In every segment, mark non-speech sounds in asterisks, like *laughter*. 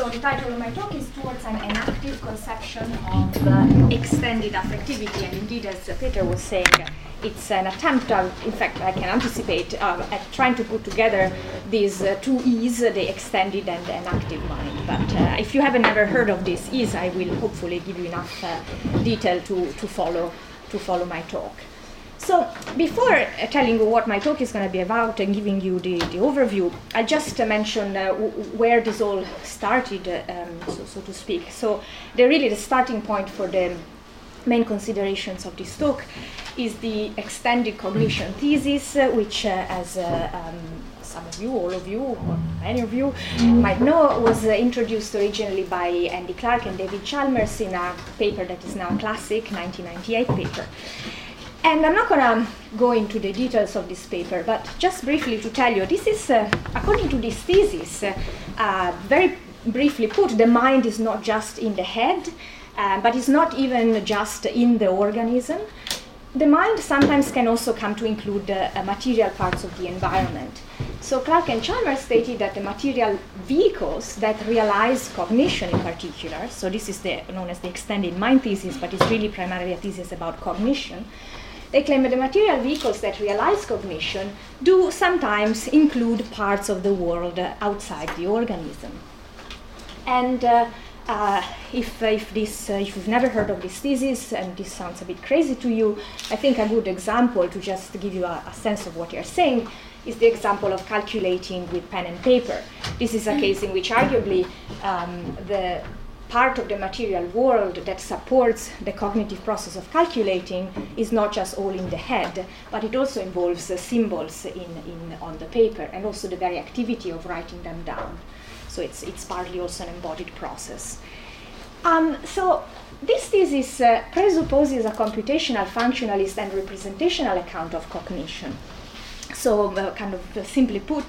So the title of my talk is Towards an Enactive Conception of uh, Extended Affectivity. And indeed, as uh, Peter was saying, it's an attempt, of, in fact, I can anticipate, um, at trying to put together these uh, two E's, the extended and the enactive mind. But uh, if you haven't ever heard of these E's, I will hopefully give you enough uh, detail to, to, follow, to follow my talk. So, before uh, telling you what my talk is going to be about and giving you the, the overview, I'll just uh, mention uh, w- where this all started, uh, um, so, so, to speak. So, the really the starting point for the main considerations of this talk is the extended cognition thesis, uh, which, uh, as um, some of you, all of you, or many of you might know, was introduced originally by Andy Clark and David Chalmers in a paper that is now a classic, 1998 paper. And I'm not going to go into the details of this paper, but just briefly to tell you, this is, uh, according to this thesis, uh, uh, very briefly put, the mind is not just in the head, uh, but it's not even just in the organism. The mind sometimes can also come to include uh, material parts of the environment. So Clark and Chalmers stated that the material vehicles that realize cognition in particular, so this is the, known as the extended mind thesis, but it's really primarily a thesis about cognition, they claim that the material vehicles that realize cognition do sometimes include parts of the world outside the organism. And uh, uh, if, if, this, uh, if you've never heard of this thesis and this sounds a bit crazy to you, I think a good example to just give you a, a sense of what you're saying is the example of calculating with pen and paper. This is a case in which arguably um, the part of the material world that supports the cognitive process of calculating is not just all in the head, but it also involves uh, symbols in, in, on the paper and also the very activity of writing them down. So it's, it's partly also an embodied process. Um, so this thesis uh, presupposes a computational, functionalist, and representational account of cognition. So, uh, kind of uh, simply put,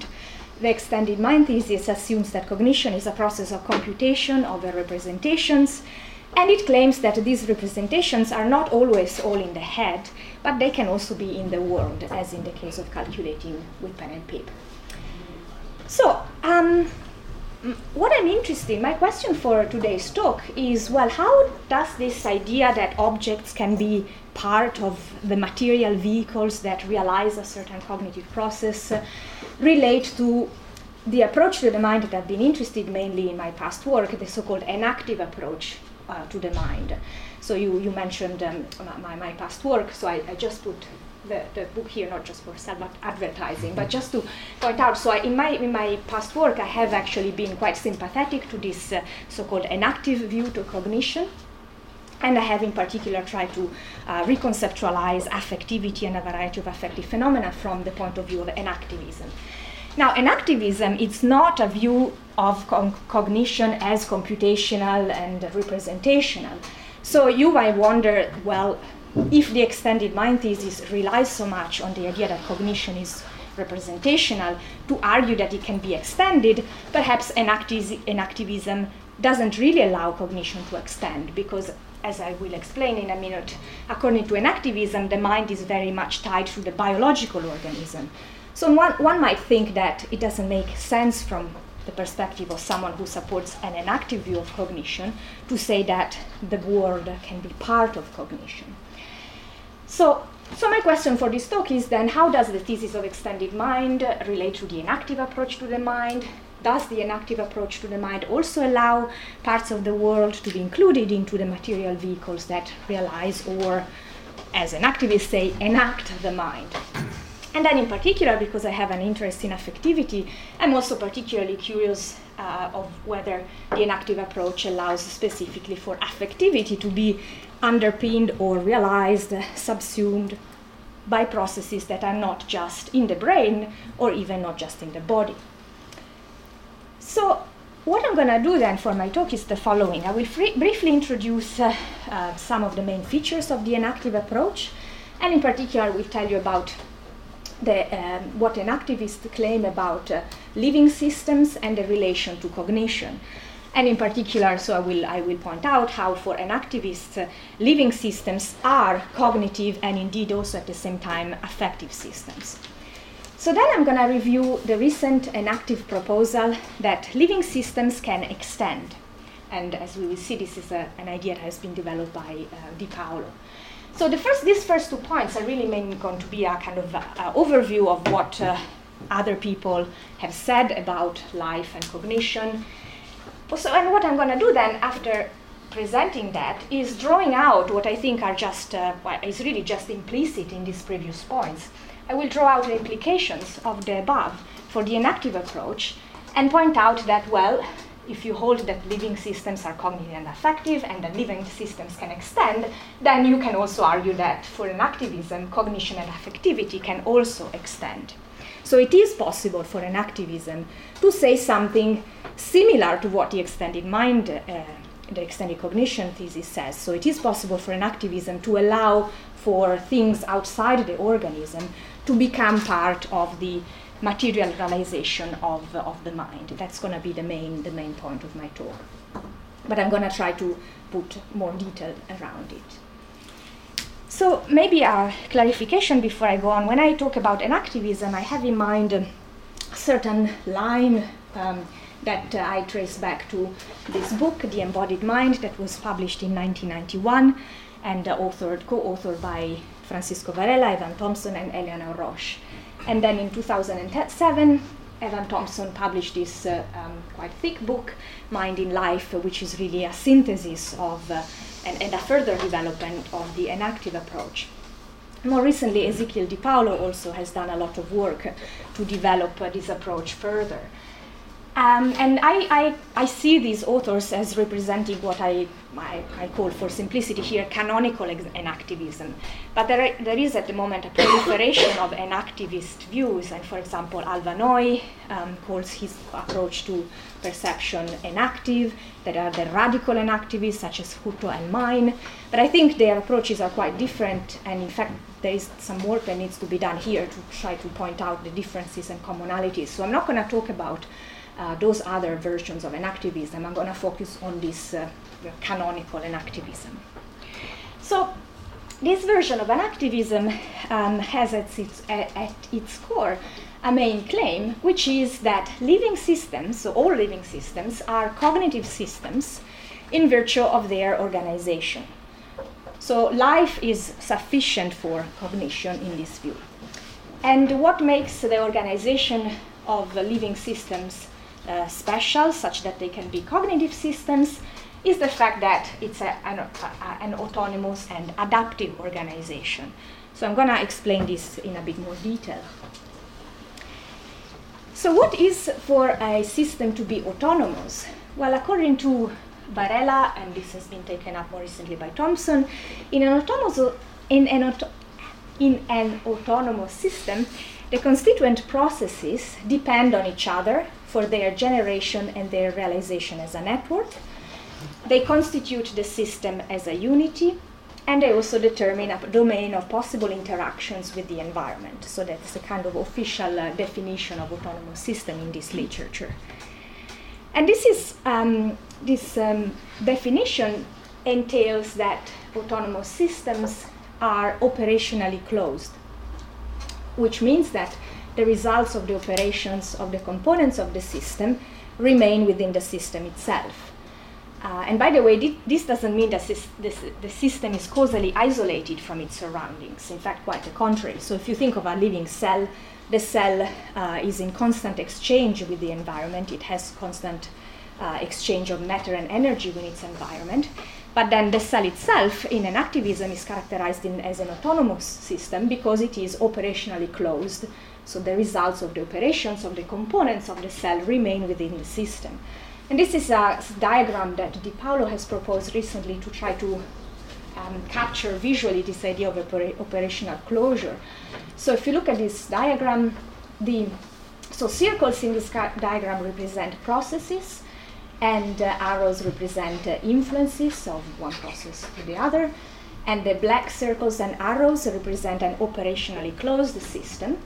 the extended mind thesis assumes that cognition is a process of computation over representations, and it claims that these representations are not always all in the head, but they can also be in the world, as in the case of calculating with pen and paper. So, um, what I'm interested my question for today's talk is well, how does this idea that objects can be part of the material vehicles that realize a certain cognitive process uh, relate to the approach to the mind that I've been interested mainly in my past work, the so-called enactive approach uh, to the mind. So you, you mentioned um, my, my past work, so I, I just put the, the book here, not just for self advertising, but just to point out. So, I, in, my, in my past work, I have actually been quite sympathetic to this uh, so called enactive view to cognition. And I have in particular tried to uh, reconceptualize affectivity and a variety of affective phenomena from the point of view of enactivism. Now, enactivism it's not a view of con- cognition as computational and representational. So you might wonder, well, if the extended mind thesis relies so much on the idea that cognition is representational, to argue that it can be extended, perhaps enactivism doesn't really allow cognition to extend because as I will explain in a minute, according to an enactivism, the mind is very much tied to the biological organism. So one, one might think that it doesn't make sense from the perspective of someone who supports an enactive view of cognition to say that the world can be part of cognition. So, so my question for this talk is then how does the thesis of extended mind relate to the enactive approach to the mind? Does the enactive approach to the mind also allow parts of the world to be included into the material vehicles that realize or, as enactivists say, enact the mind? And then, in particular, because I have an interest in affectivity, I'm also particularly curious uh, of whether the enactive approach allows specifically for affectivity to be underpinned or realized, subsumed by processes that are not just in the brain or even not just in the body. So, what I'm going to do then for my talk is the following. I will briefly introduce uh, uh, some of the main features of the enactive approach, and in particular, I will tell you about the, um, what enactivists claim about uh, living systems and the relation to cognition. And in particular, so I will, I will point out how for enactivists, uh, living systems are cognitive and indeed also at the same time affective systems. So then I'm going to review the recent and enactive proposal that living systems can extend. And as we will see, this is a, an idea that has been developed by uh, Di Paolo. So the first, these first two points are really mainly going to be a kind of uh, overview of what uh, other people have said about life and cognition. So, and what I'm going to do then after presenting that is drawing out what I think are just, uh, is really just implicit in these previous points. I will draw out the implications of the above for the enactive approach and point out that, well, if you hold that living systems are cognitive and affective and that living systems can extend, then you can also argue that for enactivism, cognition and affectivity can also extend. So it is possible for enactivism to say something similar to what the extended mind uh, the extended cognition thesis says. So it is possible for enactivism to allow for things outside the organism to become part of the material realization of, of the mind. That's going to be the main, the main point of my talk. But I'm going to try to put more detail around it. So maybe a clarification before I go on. When I talk about enactivism, I have in mind a certain line um, that uh, I trace back to this book, The Embodied Mind, that was published in 1991 and uh, authored, co-authored by Francisco Varela, Evan Thompson, and Eleanor Rosch. And then in 2007, Evan Thompson published this uh, um, quite thick book, Mind in Life, which is really a synthesis of uh, and, and, a further development of the enactive approach. More recently, Ezequiel Di Paolo also has done a lot of work to develop uh, this approach further. Um, and I, I, I, see these authors as representing what I, I, I call, for simplicity here, canonical enactivism. But there, there is at the moment a *coughs* proliferation of enactivist views. And for example, Alva Noë um, calls his approach to perception enactive. There are the radical enactivists, such as Hutto and Myin, But I think their approaches are quite different. And in fact, there is some work that needs to be done here to try to point out the differences and commonalities. So I'm not going to talk about uh, those other versions of enactivism. I'm going to focus on this uh, canonical enactivism. So, this version of enactivism um, has at its, at, at its core a main claim, which is that living systems, so all living systems, are cognitive systems in virtue of their organization. So life is sufficient for cognition in this view. And what makes the organization of living systems uh, special, such that they can be cognitive systems, is the fact that it's a, an, a, an autonomous and adaptive organization. So I'm going to explain this in a bit more detail. So, what is for a system to be autonomous? Well, according to Varela, and this has been taken up more recently by Thompson, in an autonomous, in an, auto, in an autonomous system, the constituent processes depend on each other for their generation and their realization as a network. They constitute the system as a unity, and they also determine a domain of possible interactions with the environment. So that's a kind of official uh, definition of autonomous system in this literature. And this is um, this um, definition entails that autonomous systems are operationally closed, which means that the results of the operations of the components of the system remain within the system itself. Uh, and by the way, this doesn't mean that the system is causally isolated from its surroundings. In fact, quite the contrary. So, if you think of a living cell, the cell uh, is in constant exchange with the environment. It has constant uh, exchange of matter and energy with its environment. But then the cell itself, in enactivism is characterized in, as an autonomous system because it is operationally closed so the results of the operations of the components of the cell remain within the system. And this is a diagram that Di Paolo has proposed recently to try to um, capture visually this idea of opera- operational closure. So if you look at this diagram, the so circles in this ca- diagram represent processes, and uh, arrows represent uh, influences of one process to the other, and the black circles and arrows represent an operationally closed system.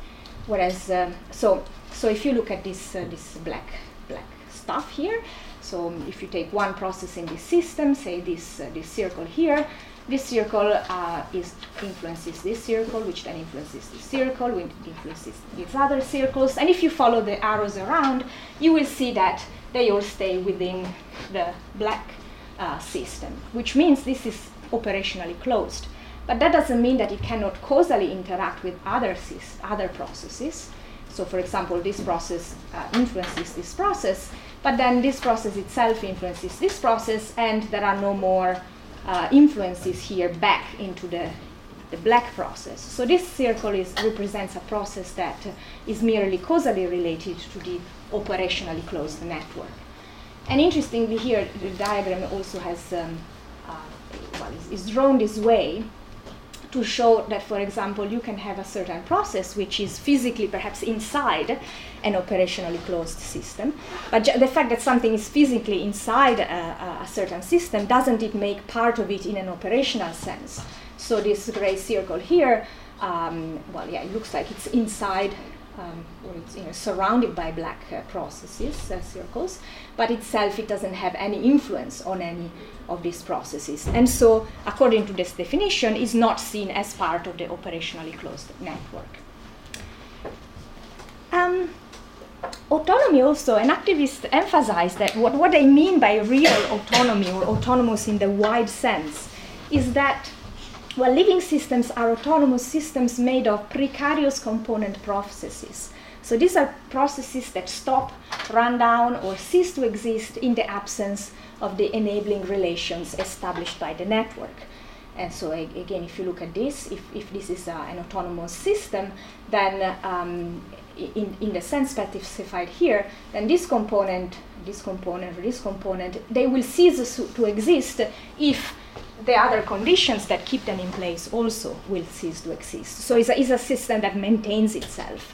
Whereas, um, so so if you look at this uh, this black black stuff here, so if you take one process in this system, say this uh, this circle here, this circle uh, is influences this circle, which then influences this circle, which influences these other circles. And if you follow the arrows around, you will see that they all stay within the black uh, system, which means this is operationally closed. But that doesn't mean that it cannot causally interact with other, other processes. So, for example, this process uh, influences this process, but then this process itself influences this process, and there are no more uh, influences here back into the, the black process. So this circle is, represents a process that uh, is merely causally related to the operationally closed network. And interestingly here, the diagram also has, um, uh, well, is, is drawn this way to show that, for example, you can have a certain process which is physically perhaps inside an operationally closed system. But the fact that something is physically inside a, a, certain system doesn't it make part of it in an operational sense. So this gray circle here, um, well, yeah, it looks like it's inside um, or it's you know, surrounded by black uh, processes, uh, circles, but itself it doesn't have any influence on any of these processes. And so, according to this definition, is not seen as part of the operationally closed network. Um, autonomy also, enactivist emphasized that what, what they mean by real autonomy or autonomous in the wide sense is that well, living systems are autonomous systems made of precarious component processes. So these are processes that stop, run down, or cease to exist in the absence of the enabling relations established by the network. And so again, if you look at this, if, if this is uh, an autonomous system, then um, in, in the sense specified here, then this component, this component, this component, they will cease to exist if the other conditions that keep them in place also will cease to exist. So it's a, it's a system that maintains itself.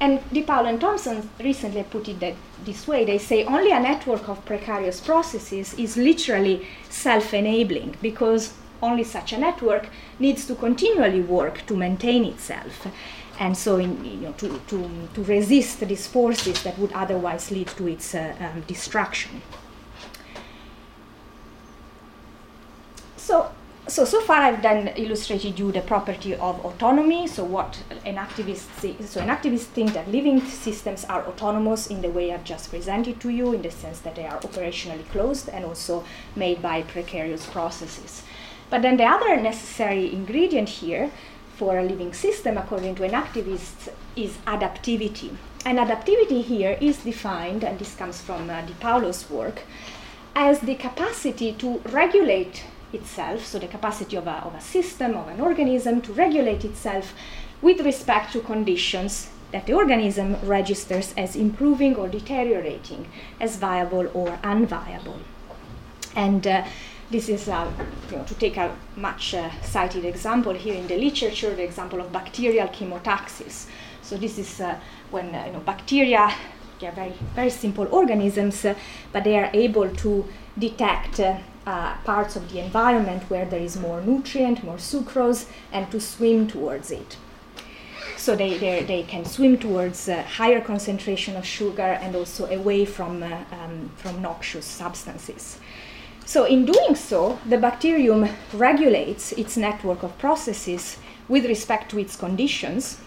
And Di Paolo and Thompson recently put it that this way. They say only a network of precarious processes is literally self enabling because only such a network needs to continually work to maintain itself. And so, in, you know, to, to, to resist these forces that would otherwise lead to its uh, um, destruction. So, so far I've then illustrated you the property of autonomy. So what enactivist so enactivist thinks that living systems are autonomous in the way I've just presented to you, in the sense that they are operationally closed and also made by precarious processes. But then the other necessary ingredient here for a living system, according to enactivist, is adaptivity. And adaptivity here is defined, and this comes from uh, Di Paolo's work, as the capacity to regulate itself, so the capacity of a, of a system, of an organism to regulate itself with respect to conditions that the organism registers as improving or deteriorating, as viable or unviable. And uh, this is, uh, you know, to take a much uh, cited example here in the literature, the example of bacterial chemotaxis. So this is uh, when uh, you know, bacteria, they are very, very simple organisms, but they are able to detect uh, parts of the environment where there is more nutrient, more sucrose, and to swim towards it. So they, they can swim towards a higher concentration of sugar and also away from, uh, um, from noxious substances. So, in doing so, the bacterium regulates its network of processes with respect to its conditions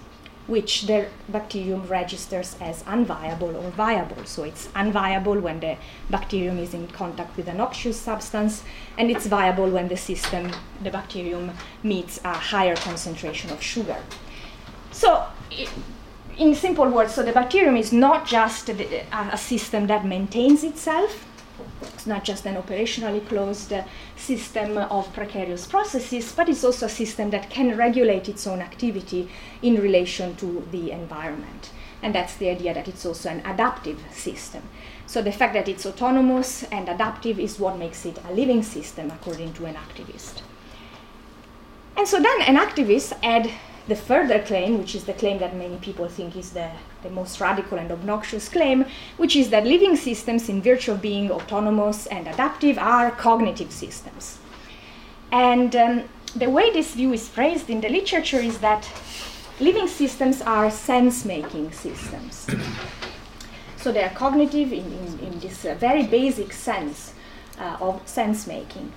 which the bacterium registers as unviable or viable. So it's unviable when the bacterium is in contact with a noxious substance, and it's viable when the system, the bacterium, meets a higher concentration of sugar. So, in simple words, so the bacterium is not just a, a system that maintains itself, it's not just an operationally closed uh, system of precarious processes, but it's also a system that can regulate its own activity in relation to the environment. And that's the idea that it's also an adaptive system. So the fact that it's autonomous and adaptive is what makes it a living system, according to enactivist. And so then enactivist add the further claim, which is the claim that many people think is the, the most radical and obnoxious claim, which is that living systems, in virtue of being autonomous and adaptive, are cognitive systems. And um, the way this view is phrased in the literature is that living systems are sense making systems. so they are cognitive in, in, in this uh, very basic sense uh, of sense making.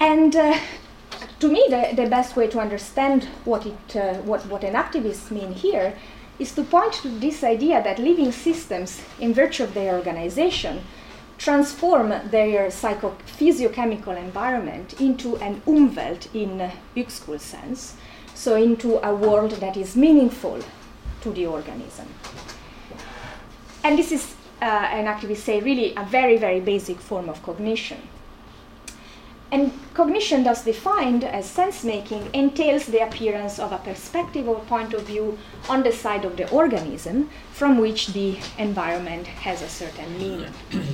And uh, to me, the, the best way to understand what, it, uh, what, what enactivists mean here is to point to this idea that living systems, in virtue of their organization, transform their psycho- physiochemical environment into an umwelt in uh, sense, so into a world that is meaningful to the organism. And this is, uh, enactivist say, really a very, very basic form of cognition. And cognition, thus defined as sense making, entails the appearance of a perspective or point of view on the side of the organism from which the environment has a certain meaning. *clears throat*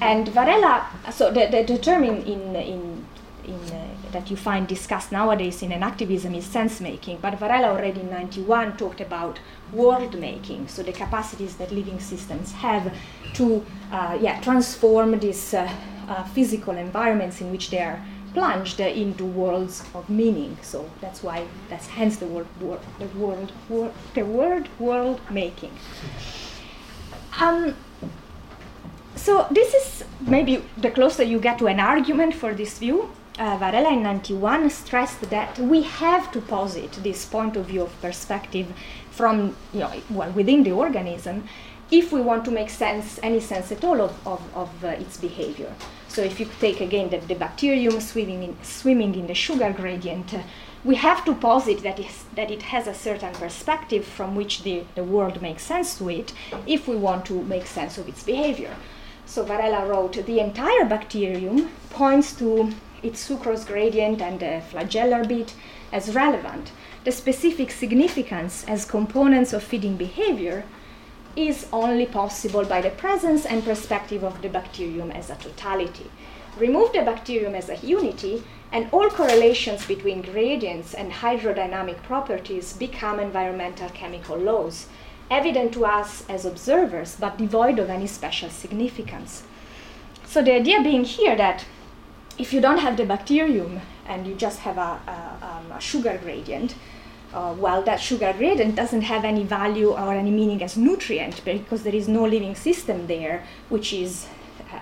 and Varela, so the, the, the term in, in, in, in uh, that you find discussed nowadays in enactivism is sense making, but Varela already in 91 talked about world making, so the capacities that living systems have to uh, yeah, transform these Uh, uh, physical environments in which they are plunged into worlds of meaning. So that's why that's hence the word, word the world word, the word world making. Um, so this is maybe the closer you get to an argument for this view. Uh, Varela in 91 stressed that we have to posit this point of view of perspective from, you know, well, within the organism if we want to make sense, any sense at all of, of, of uh, its behavior. So if you take again the, the bacterium swimming in, swimming in the sugar gradient, uh, we have to posit that, that it has a certain perspective from which the, the world makes sense to it if we want to make sense of its behavior. So Varela wrote, the entire bacterium points to its sucrose gradient and the flagellar bit as relevant. The specific significance as components of feeding behavior is only possible by the presence and perspective of the bacterium as a totality. Remove the bacterium as a unity, and all correlations between gradients and hydrodynamic properties become environmental chemical laws, evident to us as observers, but devoid of any special significance. So, the idea being here that if you don't have the bacterium and you just have a, a, um, a sugar gradient, uh, well, that sugar gradient doesn't have any value or any meaning as nutrient because there is no living system there which is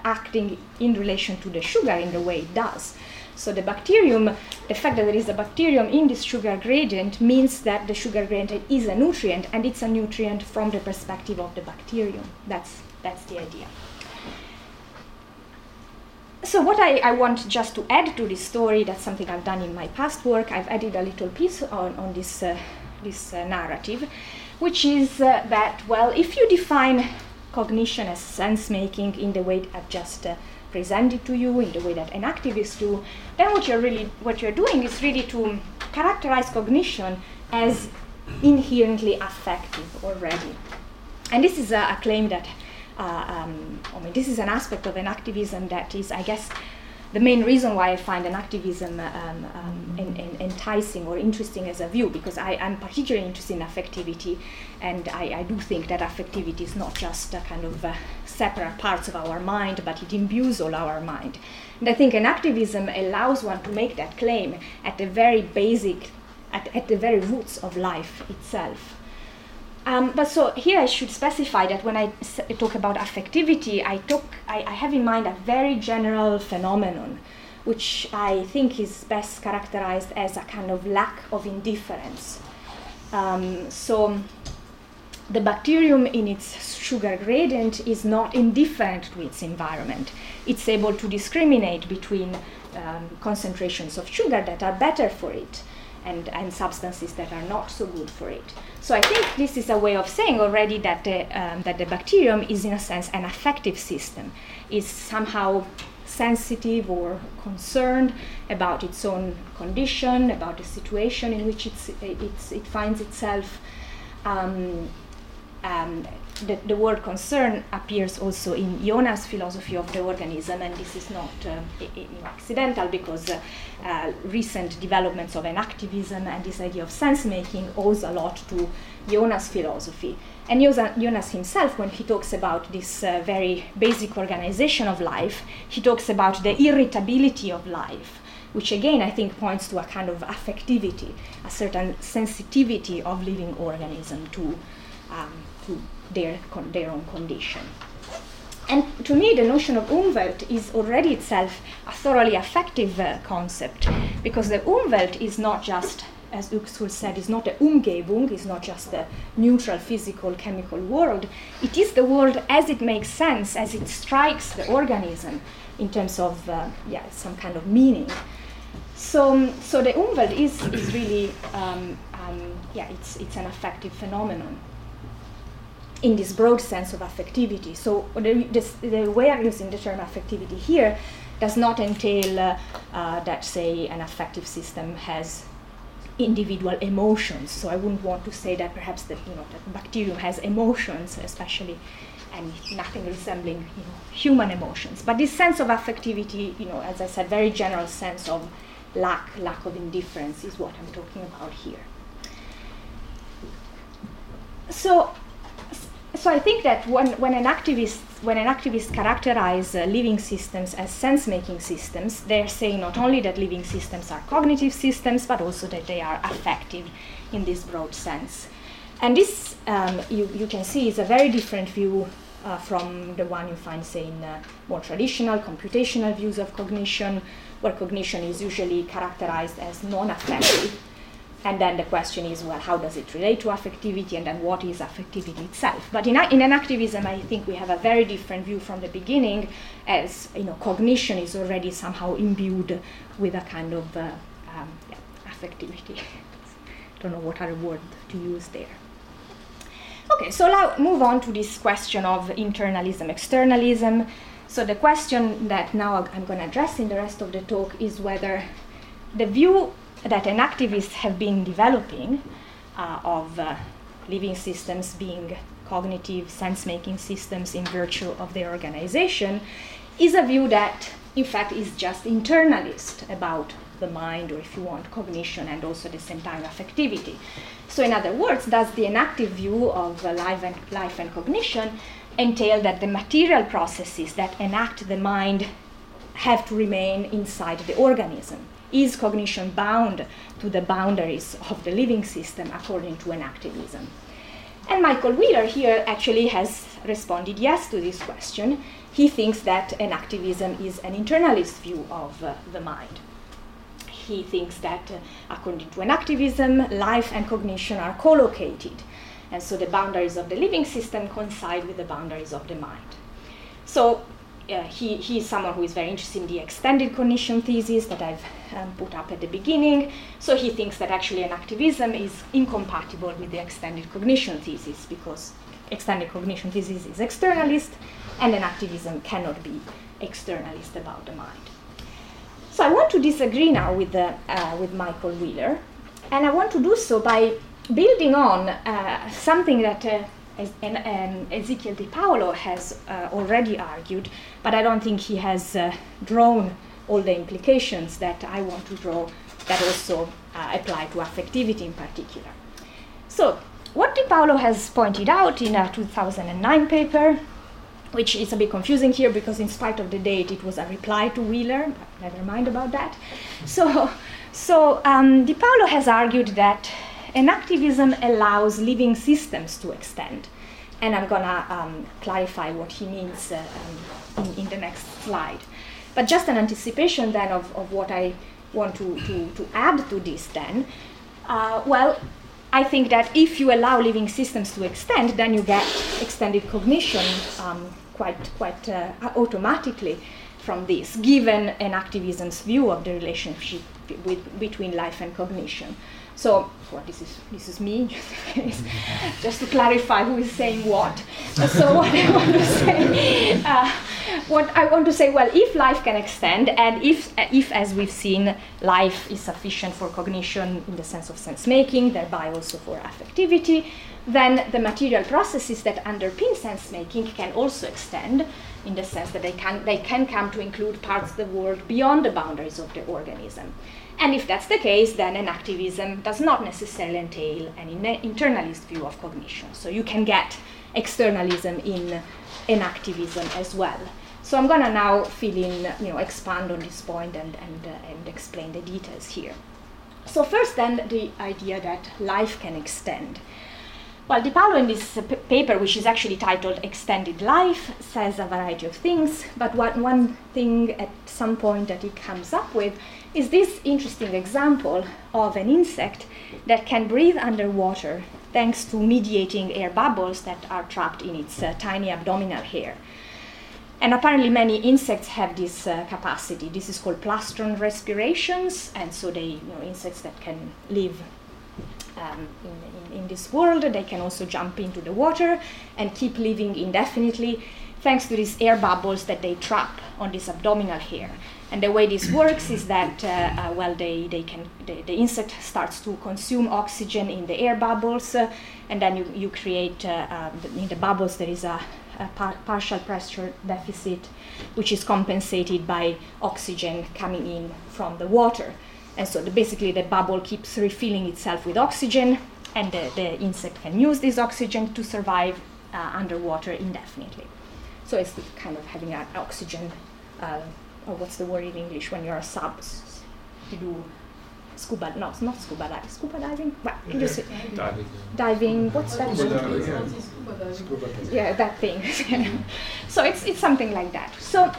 acting in relation to the sugar in the way it does. So the bacterium, the fact that there is a bacterium in this sugar gradient means that the sugar gradient is a nutrient and it's a nutrient from the perspective of the bacterium. That's, that's the idea so what I, I, want just to add to this story, that's something I've done in my past work, I've added a little piece on, on this, uh, this uh, narrative, which is uh, that, well, if you define cognition as sense making in the way I've just uh, presented to you, in the way that enactivists do, then what you're really, what you're doing is really to characterize cognition as inherently affective already. And this is a, a claim that uh, um, I mean, this is an aspect of enactivism that is, I guess, the main reason why I find enactivism um, um, in, in enticing or interesting as a view, because I, am particularly interested in affectivity, and I, I, do think that affectivity is not just a kind of separate parts of our mind, but it imbues all our mind. And I think enactivism allows one to make that claim at the very basic, at, at the very roots of life itself. Um, but so here I should specify that when I s- talk about affectivity, I, talk, I, I, have in mind a very general phenomenon, which I think is best characterized as a kind of lack of indifference. Um, so the bacterium in its sugar gradient is not indifferent to its environment. It's able to discriminate between um, concentrations of sugar that are better for it and, and substances that are not so good for it. So I think this is a way of saying already that the, um, that the bacterium is in a sense an affective system, is somehow sensitive or concerned about its own condition, about the situation in which it's, it's, it finds itself. Um, um, the, the, word concern appears also in Jonas' philosophy of the organism, and this is not uh, accidental because uh, uh, recent developments of enactivism and this idea of sense making owes a lot to Jonas' philosophy. And Jonas himself, when he talks about this uh, very basic organization of life, he talks about the irritability of life, which again I think points to a kind of affectivity, a certain sensitivity of living organism to, um, to their, their own condition. And to me, the notion of Umwelt is already itself a thoroughly affective uh, concept because the Umwelt is not just, as Uexküll said, is not a Umgebung, is not just the neutral physical chemical world. It is the world as it makes sense, as it strikes the organism in terms of uh, yeah, some kind of meaning. So, so the Umwelt is, is really, um, um, yeah, it's, it's an affective phenomenon in this broad sense of affectivity. So the, this, the way I'm using the term affectivity here does not entail uh, uh, that, say, an affective system has individual emotions. So I wouldn't want to say that perhaps that you know that bacterium has emotions, especially and nothing resembling you know, human emotions. But this sense of affectivity, you know, as I said, very general sense of lack, lack of indifference is what I'm talking about here. So so I think that when, when enactivist when enactivist characterizes uh, living systems as sense-making systems, they're saying not only that living systems are cognitive systems, but also that they are affective in this broad sense. And this, um, you, you can see, is a very different view uh, from the one you find, say, in uh, more traditional computational views of cognition, where cognition is usually characterized as non-affective and then the question is, well, how does it relate to affectivity, and then what is affectivity itself? But in, in enactivism, I think we have a very different view from the beginning, as you know, cognition is already somehow imbued with a kind of uh, um, yeah, affectivity. *laughs* Don't know what other word to use there. Okay, so now move on to this question of internalism, externalism. So the question that now I'm going to address in the rest of the talk is whether the view that an enactivists have been developing uh, of uh, living systems being cognitive sense making systems in virtue of their organization is a view that, in fact, is just internalist about the mind, or if you want, cognition, and also the same time affectivity. So, in other words, does the enactive view of uh, life, and, life and cognition entail that the material processes that enact the mind have to remain inside the organism? Is cognition bound to the boundaries of the living system according to enactivism? And Michael Wheeler here actually has responded yes to this question. He thinks that enactivism is an internalist view of uh, the mind. He thinks that, uh, according to enactivism, life and cognition are co located, and so the boundaries of the living system coincide with the boundaries of the mind. So uh, he, is someone who is very interested in the extended cognition thesis that I've um, put up at the beginning. So he thinks that actually enactivism is incompatible with the extended cognition thesis because extended cognition thesis is externalist and enactivism cannot be externalist about the mind. So I want to disagree now with, the, uh, with Michael Wheeler, and I want to do so by building on uh, something that uh, and, and Ezequiel Di Paolo has uh, already argued, but I don't think he has uh, drawn all the implications that I want to draw that also uh, apply to affectivity in particular. So, what Di Paolo has pointed out in a 2009 paper, which is a bit confusing here because, in spite of the date, it was a reply to Wheeler, never mind about that. So, so um, Di Paolo has argued that enactivism allows living systems to extend. And I'm going to um, clarify what he means uh, um, in, in, the next slide. But just an anticipation then of, of what I want to, to, to add to this then. Uh, well, I think that if you allow living systems to extend, then you get extended cognition um, quite, quite uh, automatically from this, given enactivism's view of the relationship between life and cognition. So, this is this is me, *laughs* just to clarify who is saying what. so, *laughs* what I want to say, uh, what I want to say, well, if life can extend, and if if as we've seen, life is sufficient for cognition in the sense of sense making, thereby also for affectivity, then the material processes that underpin sense making can also extend in the sense that they can they can come to include parts of the world beyond the boundaries of the organism. And if that's the case, then enactivism does not necessarily entail an internalist view of cognition. So you can get externalism in enactivism as well. So I'm going to now fill in, you know, expand on this point and, and, uh, and explain the details here. So first then, the idea that life can extend. Well, Di Paolo in this paper, which is actually titled Extended Life, says a variety of things, but one, one thing at some point that he comes up with is this interesting example of an insect that can breathe underwater thanks to mediating air bubbles that are trapped in its uh, tiny abdominal hair. And apparently, many insects have this uh, capacity. This is called plastron respirations, and so they, you know, insects that can live um, in, in, this world, they can also jump into the water and keep living indefinitely thanks to these air bubbles that they trap on this abdominal hair. And the way this works is that, uh, uh, well, they, they can, the, insect starts to consume oxygen in the air bubbles, uh, and then you, you create, uh, uh, in the bubbles, there is a, a par- partial pressure deficit, which is compensated by oxygen coming in from the water. And so the, basically, the bubble keeps refilling itself with oxygen, and the, the insect can use this oxygen to survive uh, underwater indefinitely. So it's kind of having an oxygen, uh, or what's the word in English when you're a sub? You do scuba, no, it's not scuba diving. Scuba diving? Well, you say diving. Diving. What's that? Yeah, that thing. *laughs* so it's it's something like that. So.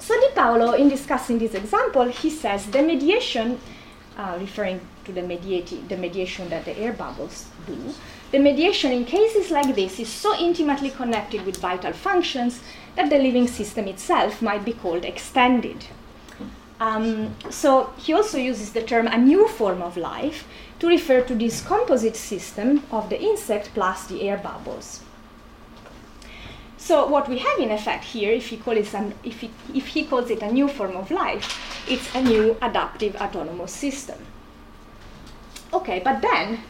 So Di Paolo, in discussing this example, he says the mediation, uh, referring to the, mediati- the mediation that the air bubbles do, the mediation in cases like this is so intimately connected with vital functions that the living system itself might be called extended. Um, so he also uses the term a new form of life to refer to this composite system of the insect plus the air bubbles. So what we have in effect here, if he, calls an, if, he, if he calls it a new form of life, it's a new adaptive autonomous system. Okay, but then,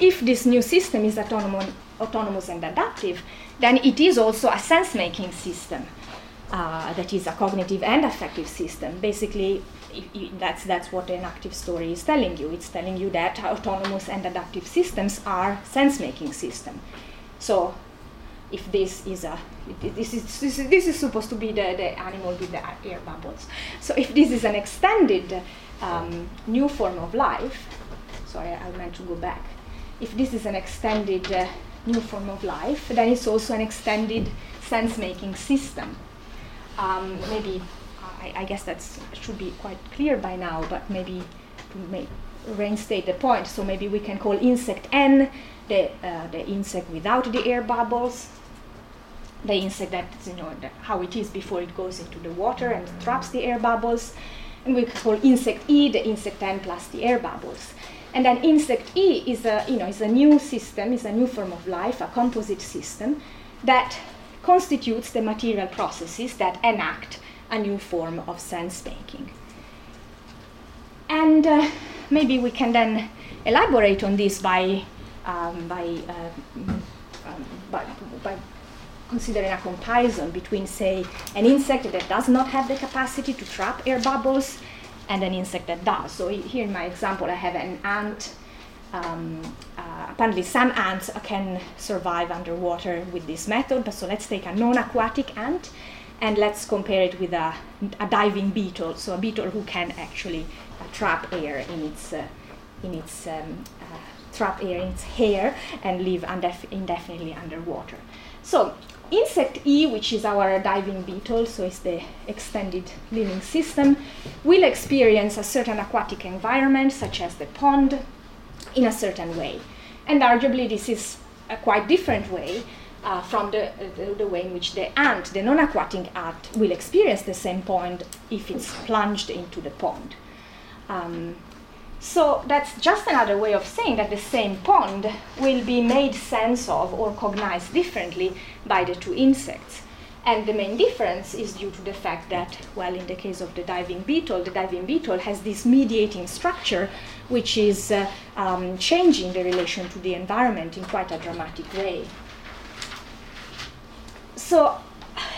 if this new system is autonomous, autonomous and adaptive, then it is also a sense-making system uh, that is a cognitive and affective system. Basically, that's, that's what enactive story is telling you. It's telling you that autonomous and adaptive systems are sense-making systems. So if this is a this is, this is, this is supposed to be the, the animal with the air bubbles. So if this is an extended um, new form of life, sorry, I meant to go back. If this is an extended uh, new form of life, then it's also an extended sense-making system. Um, maybe I, I guess that should be quite clear by now, but maybe to reinstate the point. So maybe we can call insect N the, uh, the insect without the air bubbles, the insect that you know the, how it is before it goes into the water and traps the air bubbles, and we call insect E the insect N plus the air bubbles. And then insect E is a you know is a new system, is a new form of life, a composite system that constitutes the material processes that enact a new form of sense making. And uh, maybe we can then elaborate on this by um, by, uh, um, by, by considering a comparison between, say, an insect that does not have the capacity to trap air bubbles and an insect that does. So here in my example, I have an ant. Um, uh, apparently, some ants can survive underwater with this method. But so let's take a non-aquatic ant and let's compare it with a, a diving beetle. So a beetle who can actually uh, trap air in its uh, in its um, uh, trap air in its hair and live indefinitely underwater. So insect E, which is our diving beetle, so it's the extended living system, will experience a certain aquatic environment, such as the pond, in a certain way. And arguably, this is a quite different way uh, from the, the, the, way in which the ant, the non aquatic ant, will experience the same pond if it's plunged into the pond. Um, so that's just another way of saying that the same pond will be made sense of or cognized differently by the two insects. And the main difference is due to the fact that, well, in the case of the diving beetle, the diving beetle has this mediating structure which is uh, um, changing the relation to the environment in quite a dramatic way. So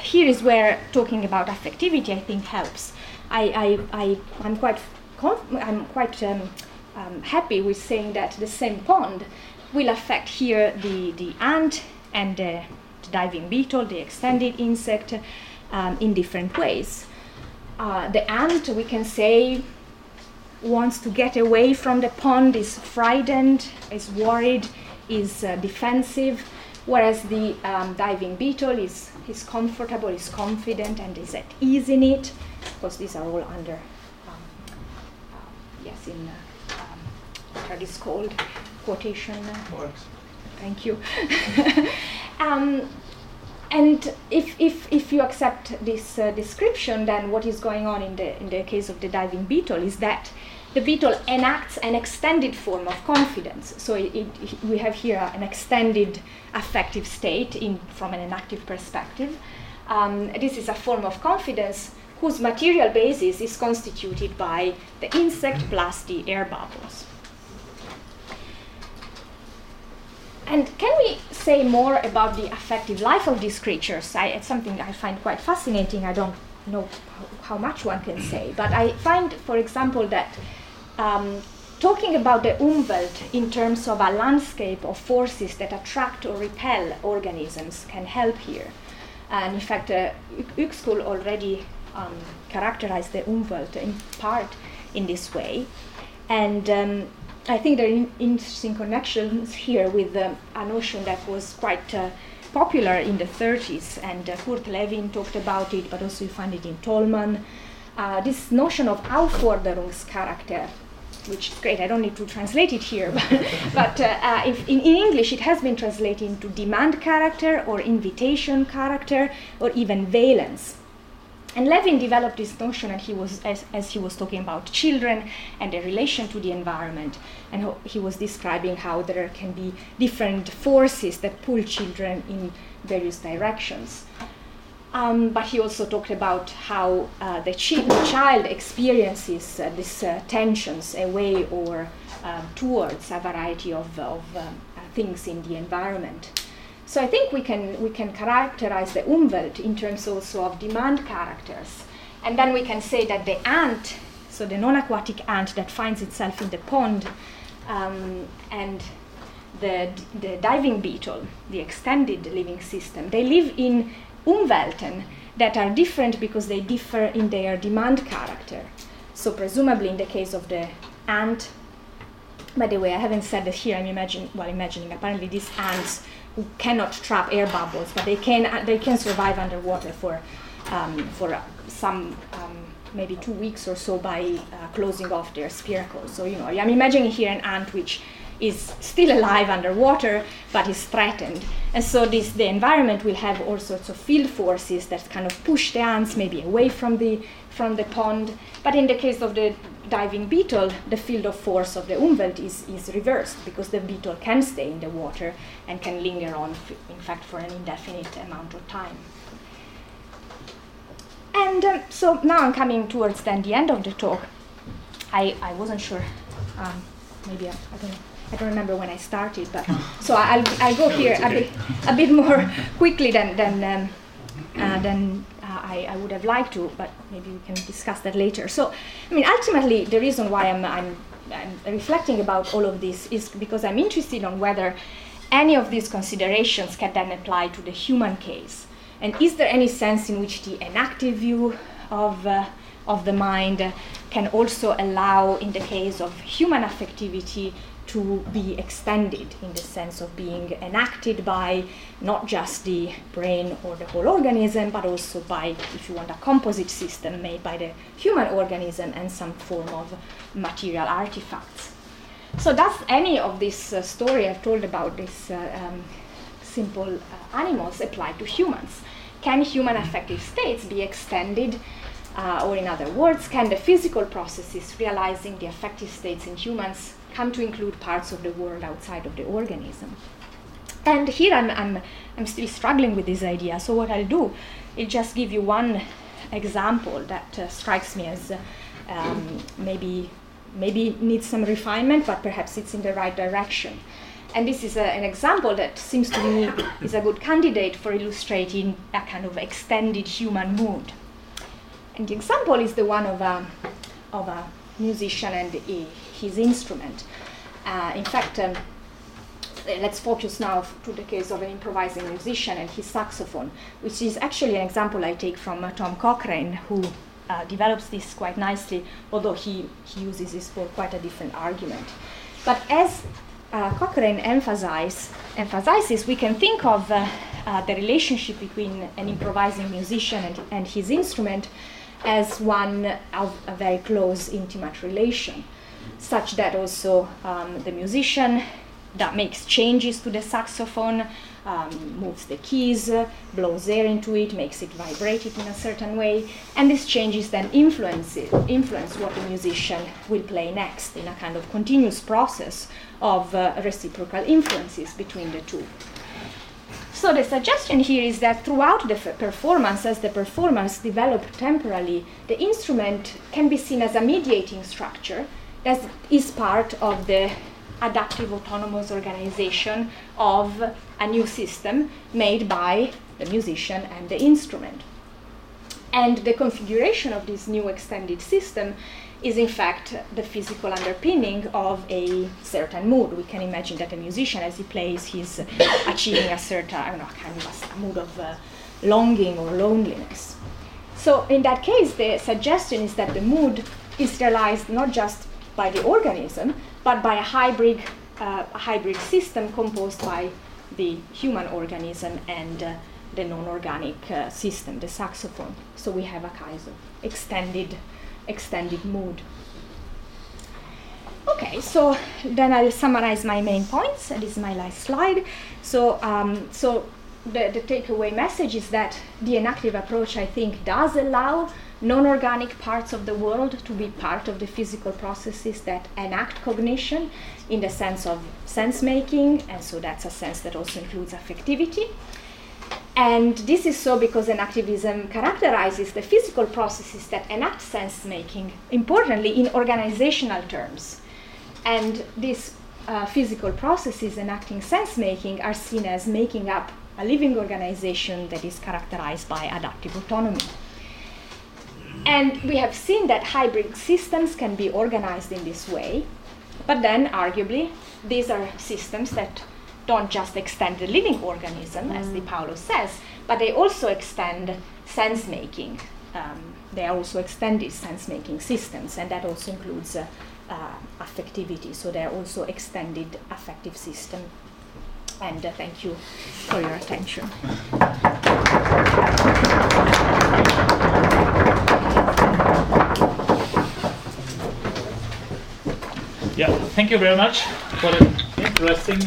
here is where talking about affectivity, I think, helps. I, I, I, I'm quite I'm quite um, um, happy with saying that the same pond will affect here the, the ant and the, the diving beetle, the extended insect, um, in different ways. Uh, the ant, we can say, wants to get away from the pond, is frightened, is worried, is uh, defensive, whereas the um, diving beetle is, is comfortable, is confident, and is at ease in it. because these are all under, yes, in uh, um, what these called? Quotation. Marks. Thank you. *laughs* Um, and if, if, if you accept this uh, description, then what is going on in the, in the case of the diving beetle is that the beetle enacts an extended form of confidence. So it, it, we have here an extended affective state in, from an enactive perspective. Um, this is a form of confidence whose material basis is constituted by the insect plus the air bubbles. And can we say more about the affective life of these creatures? I, it's something I find quite fascinating. I don't know how, much one can say, but I find, for example, that um, talking about the Umwelt in terms of a landscape of forces that attract or repel organisms can help here. And in fact, uh, already um, characterized the Umwelt in part in this way. And um, I think there are interesting connections here with um, a notion that was quite uh, popular in the 30s, and uh, Kurt Lewin talked about it, but also you find it in Tolman. Uh, this notion of Aufforderungscharakter, which is great, I don't need to translate it here, *laughs* but, but uh, uh, if in, in, English it has been translated into demand character or invitation character or even valence. And Lewin developed this notion, and he was, as, as he was talking about children and their relation to the environment, and he was describing how there can be different forces that pull children in various directions. Um, but he also talked about how uh, the, chi- the, child experiences uh, these uh, tensions away or um, towards a variety of, of um, things in the environment. So I think we can, we can characterize the Umwelt in terms also of demand characters. And then we can say that the ant, so the non-aquatic ant that finds itself in the pond, um, and the, the diving beetle, the extended living system, they live in Umwelten that are different because they differ in their demand character. So presumably in the case of the ant, by the way, I haven't said that here. I'm imagining, well, imagining. Apparently, these ants cannot trap air bubbles, but they can uh, they can survive underwater for um, for uh, some um, maybe two weeks or so by uh, closing off their spiracles. So you know, I'm imagining here an ant which is still alive underwater but is threatened. And so this, the environment will have all sorts of field forces that kind of push the ants maybe away from the, from the pond. But in the case of the diving beetle, the field of force of the Umwelt is, is reversed because the beetle can stay in the water and can linger on, f- in fact, for an indefinite amount of time. And um, so now I'm coming towards then the end of the talk. I, I wasn't sure, um, maybe I, I, don't I don't remember when I started, but *laughs* so I'll, I'll go here a bit, a bit more *laughs* quickly than, than, um, uh, than I, I, would have liked to, but maybe we can discuss that later. So, I mean, ultimately, the reason why I'm, I'm, I'm reflecting about all of this is because I'm interested on whether any of these considerations can then apply to the human case. And is there any sense in which the enactive view of, uh, of the mind can also allow, in the case of human affectivity, to be extended in the sense of being enacted by not just the brain or the whole organism, but also by, if you want, a composite system made by the human organism and some form of material artifacts. So, does any of this uh, story I've told about these uh, um, simple uh, animals apply to humans? Can human affective states be extended? Uh, or, in other words, can the physical processes realizing the affective states in humans come to include parts of the world outside of the organism. And here I'm, I'm, I'm still struggling with this idea. So, what I'll do is just give you one example that uh, strikes me as uh, um, maybe, maybe needs some refinement, but perhaps it's in the right direction. And this is a, an example that seems to me *coughs* is a good candidate for illustrating a kind of extended human mood. And the example is the one of a, of a musician and a, his instrument. Uh, in fact, um, let's focus now to the case of an improvising musician and his saxophone, which is actually an example I take from uh, Tom Cochrane, who uh, develops this quite nicely, although he, he uses this for quite a different argument. But as uh, Cochrane emphasize, emphasizes, we can think of uh, uh, the relationship between an improvising musician and, and his instrument as one of a very close, intimate relation, such that also um, the musician that makes changes to the saxophone, um, moves the keys, blows air into it, makes it vibrate it in a certain way, and these changes then influence, it, influence what the musician will play next in a kind of continuous process of uh, reciprocal influences between the two. So the suggestion here is that throughout the f- performance, as the performance develop temporally, the instrument can be seen as a mediating structure that is part of the adaptive autonomous organization of a new system made by the musician and the instrument. And the configuration of this new extended system is in fact the physical underpinning of a certain mood. We can imagine that a musician, as he plays, he's achieving a certain, I don't know, kind of a mood of uh, longing or loneliness. So in that case, the suggestion is that the mood is realized not just by the organism, but by a hybrid, uh, hybrid system composed by the human organism and uh, the non-organic uh, system, the saxophone. So we have a kind of extended, extended mood. Okay, so then I'll summarize my main points. And this is my last slide. So, um, so the, the takeaway message is that the enactive approach, I think, does allow non organic parts of the world to be part of the physical processes that enact cognition in the sense of sense making, and so that's a sense that also includes affectivity. And this is so because enactivism characterizes the physical processes that enact sense making, importantly, in organizational terms. And these uh, physical processes enacting sense making are seen as making up a living organization that is characterized by adaptive autonomy. And we have seen that hybrid systems can be organized in this way, but then arguably these are systems that don't just extend the living organism, mm. as Di Paolo says, but they also extend sense making. Um, they are also extended sense making systems, and that also includes uh, uh, affectivity. So they are also extended affective system. And uh, thank you for your attention. Yeah, thank you very much for an interesting